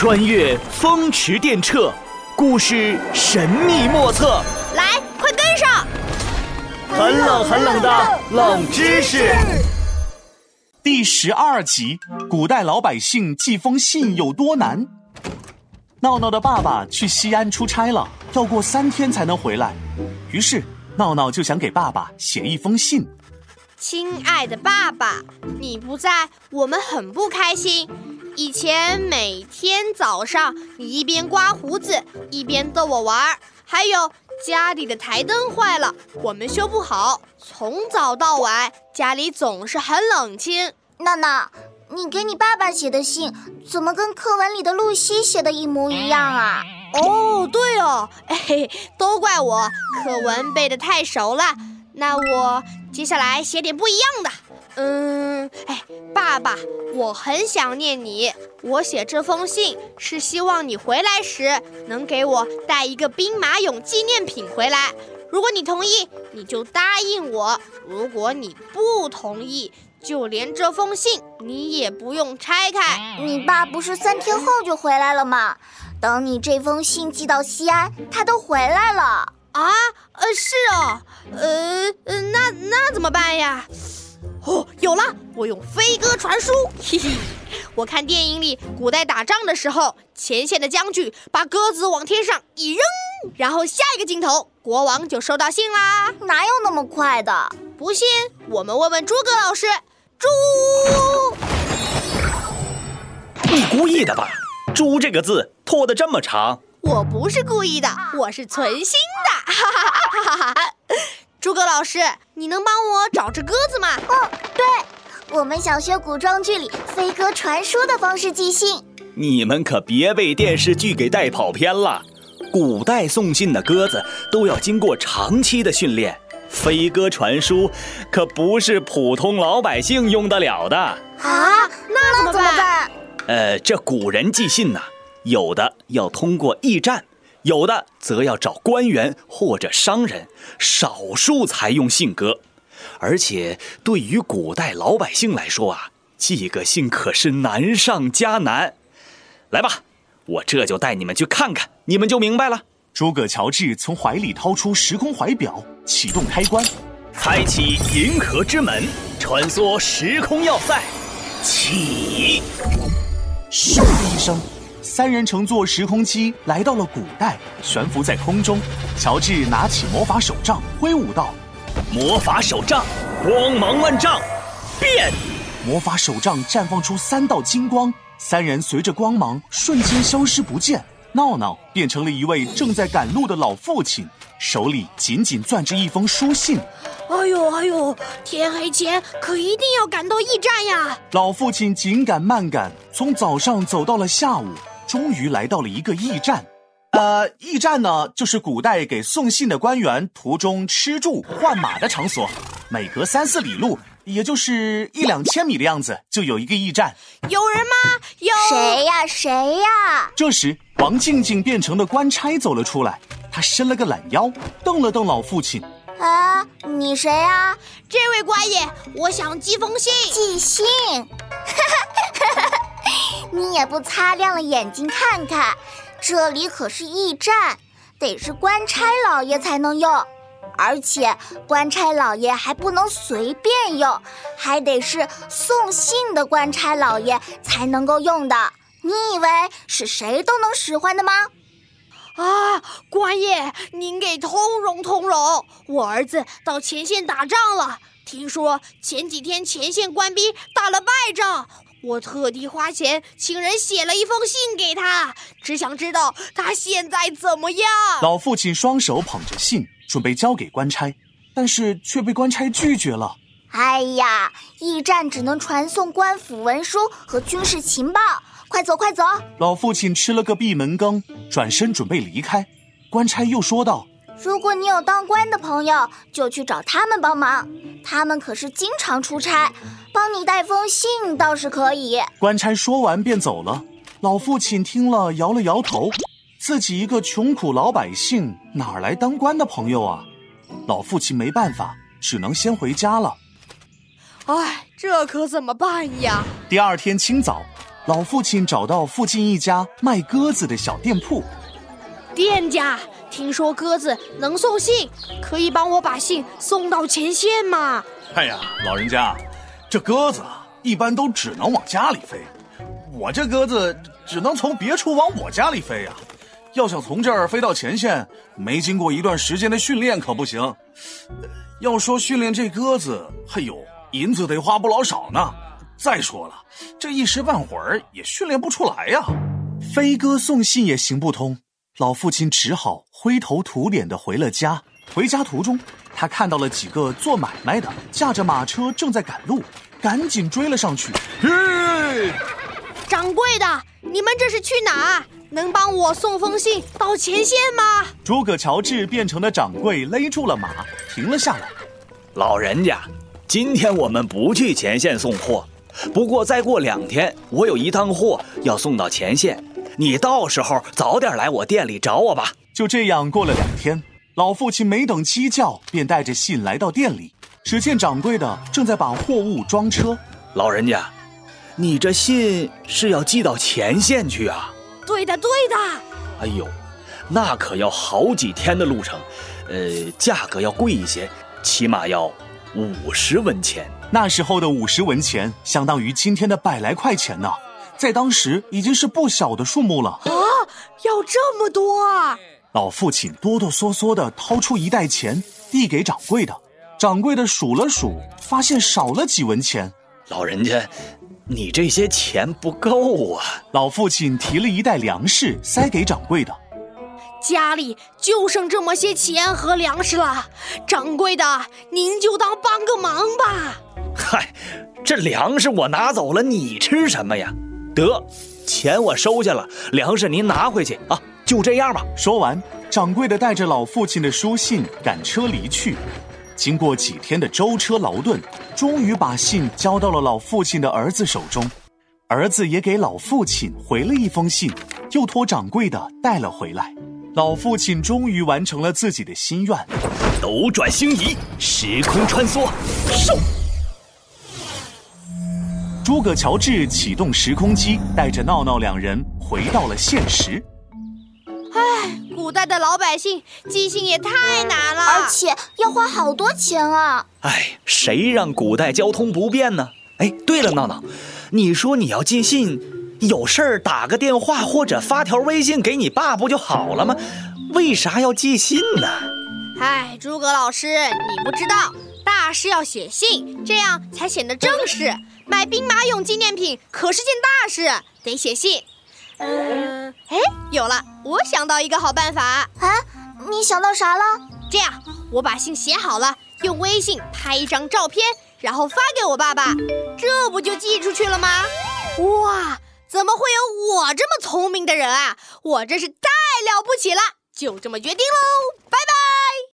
穿越风驰电掣，故事神秘莫测。来，快跟上！很冷很冷的冷知识。第十二集：古代老百姓寄封信有多难？闹闹的爸爸去西安出差了，要过三天才能回来。于是闹闹就想给爸爸写一封信。亲爱的爸爸，你不在，我们很不开心。以前每天早上，你一边刮胡子一边逗我玩儿。还有家里的台灯坏了，我们修不好。从早到晚，家里总是很冷清。娜娜，你给你爸爸写的信，怎么跟课文里的露西写的一模一样啊？哦，对哦，嘿，都怪我课文背得太熟了。那我接下来写点不一样的。嗯，哎，爸爸，我很想念你。我写这封信是希望你回来时能给我带一个兵马俑纪念品回来。如果你同意，你就答应我；如果你不同意，就连这封信你也不用拆开。你爸不是三天后就回来了吗？等你这封信寄到西安，他都回来了。啊，呃，是哦，呃，那那怎么办呀？哦，有了！我用飞鸽传书，嘿嘿。我看电影里，古代打仗的时候，前线的将军把鸽子往天上一扔，然后下一个镜头，国王就收到信啦。哪有那么快的？不信，我们问问诸葛老师。猪，你故意的吧？猪这个字拖得这么长。我不是故意的，我是存心的。哈哈哈哈哈！诸葛老师，你能帮我找只鸽子吗？哦，对，我们想学古装剧里飞鸽传书的方式寄信。你们可别被电视剧给带跑偏了。古代送信的鸽子都要经过长期的训练，飞鸽传书可不是普通老百姓用得了的。啊，那怎么办？呃，这古人寄信呐，有的要通过驿站。有的则要找官员或者商人，少数才用信鸽。而且对于古代老百姓来说啊，寄个信可是难上加难。来吧，我这就带你们去看看，你们就明白了。诸葛乔治从怀里掏出时空怀表，启动开关，开启银河之门，穿梭时空要塞，起！咻的一声。三人乘坐时空机来到了古代，悬浮在空中。乔治拿起魔法手杖，挥舞道：“魔法手杖，光芒万丈，变！”魔法手杖绽放出三道金光，三人随着光芒瞬间消失不见。闹闹变成了一位正在赶路的老父亲，手里紧紧攥着一封书信。哎呦哎呦，天黑前可一定要赶到驿站呀！老父亲紧赶慢赶，从早上走到了下午。终于来到了一个驿站，呃，驿站呢，就是古代给送信的官员途中吃住换马的场所。每隔三四里路，也就是一两千米的样子，就有一个驿站。有人吗？有谁呀？谁呀？这时，王静静变成的官差走了出来，他伸了个懒腰，瞪了瞪老父亲。啊，你谁呀？这位官爷，我想寄封信。寄信。你也不擦亮了眼睛看看，这里可是驿站，得是官差老爷才能用，而且官差老爷还不能随便用，还得是送信的官差老爷才能够用的。你以为是谁都能使唤的吗？啊，官爷，您给通融通融，我儿子到前线打仗了，听说前几天前线官兵打了败仗。我特地花钱请人写了一封信给他，只想知道他现在怎么样。老父亲双手捧着信，准备交给官差，但是却被官差拒绝了。哎呀，驿站只能传送官府文书和军事情报，快走快走！老父亲吃了个闭门羹，转身准备离开。官差又说道：“如果你有当官的朋友，就去找他们帮忙，他们可是经常出差。”帮你带封信倒是可以。官差说完便走了。老父亲听了摇了摇头，自己一个穷苦老百姓，哪来当官的朋友啊？老父亲没办法，只能先回家了。唉，这可怎么办呀？第二天清早，老父亲找到附近一家卖鸽子的小店铺，店家，听说鸽子能送信，可以帮我把信送到前线吗？哎呀，老人家，这鸽子啊，一般都只能往家里飞，我这鸽子只能从别处往我家里飞呀。要想从这儿飞到前线，没经过一段时间的训练可不行。要说训练这鸽子，嘿呦，银子得花不老少呢。再说了，这一时半会儿也训练不出来呀。飞鸽送信也行不通，老父亲只好灰头土脸的回了家。回家途中，他看到了几个做买卖的驾着马车正在赶路，赶紧追了上去。嘿，掌柜的，你们这是去哪？能帮我送封信到前线吗？诸葛乔治变成了掌柜勒住了马，停了下来。老人家，今天我们不去前线送货，不过再过两天，我有一趟货要送到前线，你到时候早点来我店里找我吧。就这样过了两天，老父亲没等鸡叫，便带着信来到店里。只见掌柜的正在把货物装车。老人家，你这信是要寄到前线去啊？对的，对的。哎呦，那可要好几天的路程，呃，价格要贵一些，起码要五十文钱。那时候的五十文钱相当于今天的百来块钱呢，在当时已经是不小的数目了。啊，要这么多啊！老父亲哆哆嗦嗦地掏出一袋钱，递给掌柜的。掌柜的数了数，发现少了几文钱。老人家，你这些钱不够啊！老父亲提了一袋粮食塞给掌柜的。家里就剩这么些钱和粮食了，掌柜的，您就当帮个忙吧。嗨，这粮食我拿走了，你吃什么呀？得，钱我收下了，粮食您拿回去啊。就这样吧。说完，掌柜的带着老父亲的书信赶车离去。经过几天的舟车劳顿，终于把信交到了老父亲的儿子手中。儿子也给老父亲回了一封信，又托掌柜的带了回来。老父亲终于完成了自己的心愿。斗转星移，时空穿梭，嗖！诸葛乔治启动时空机，带着闹闹两人回到了现实。唉，古代的老百姓记性也太难了，而且要花好多钱啊！唉，谁让古代交通不便呢？哎，对了，闹闹，你说你要寄信，有事儿打个电话或者发条微信给你爸不就好了吗？为啥要寄信呢？唉，诸葛老师，你不知道，大事要写信，这样才显得正式。买兵马俑纪念品可是件大事，得写信。嗯，哎，有了，我想到一个好办法啊！你想到啥了？这样，我把信写好了，用微信拍一张照片，然后发给我爸爸，这不就寄出去了吗？哇，怎么会有我这么聪明的人啊！我真是太了不起了！就这么决定喽，拜拜。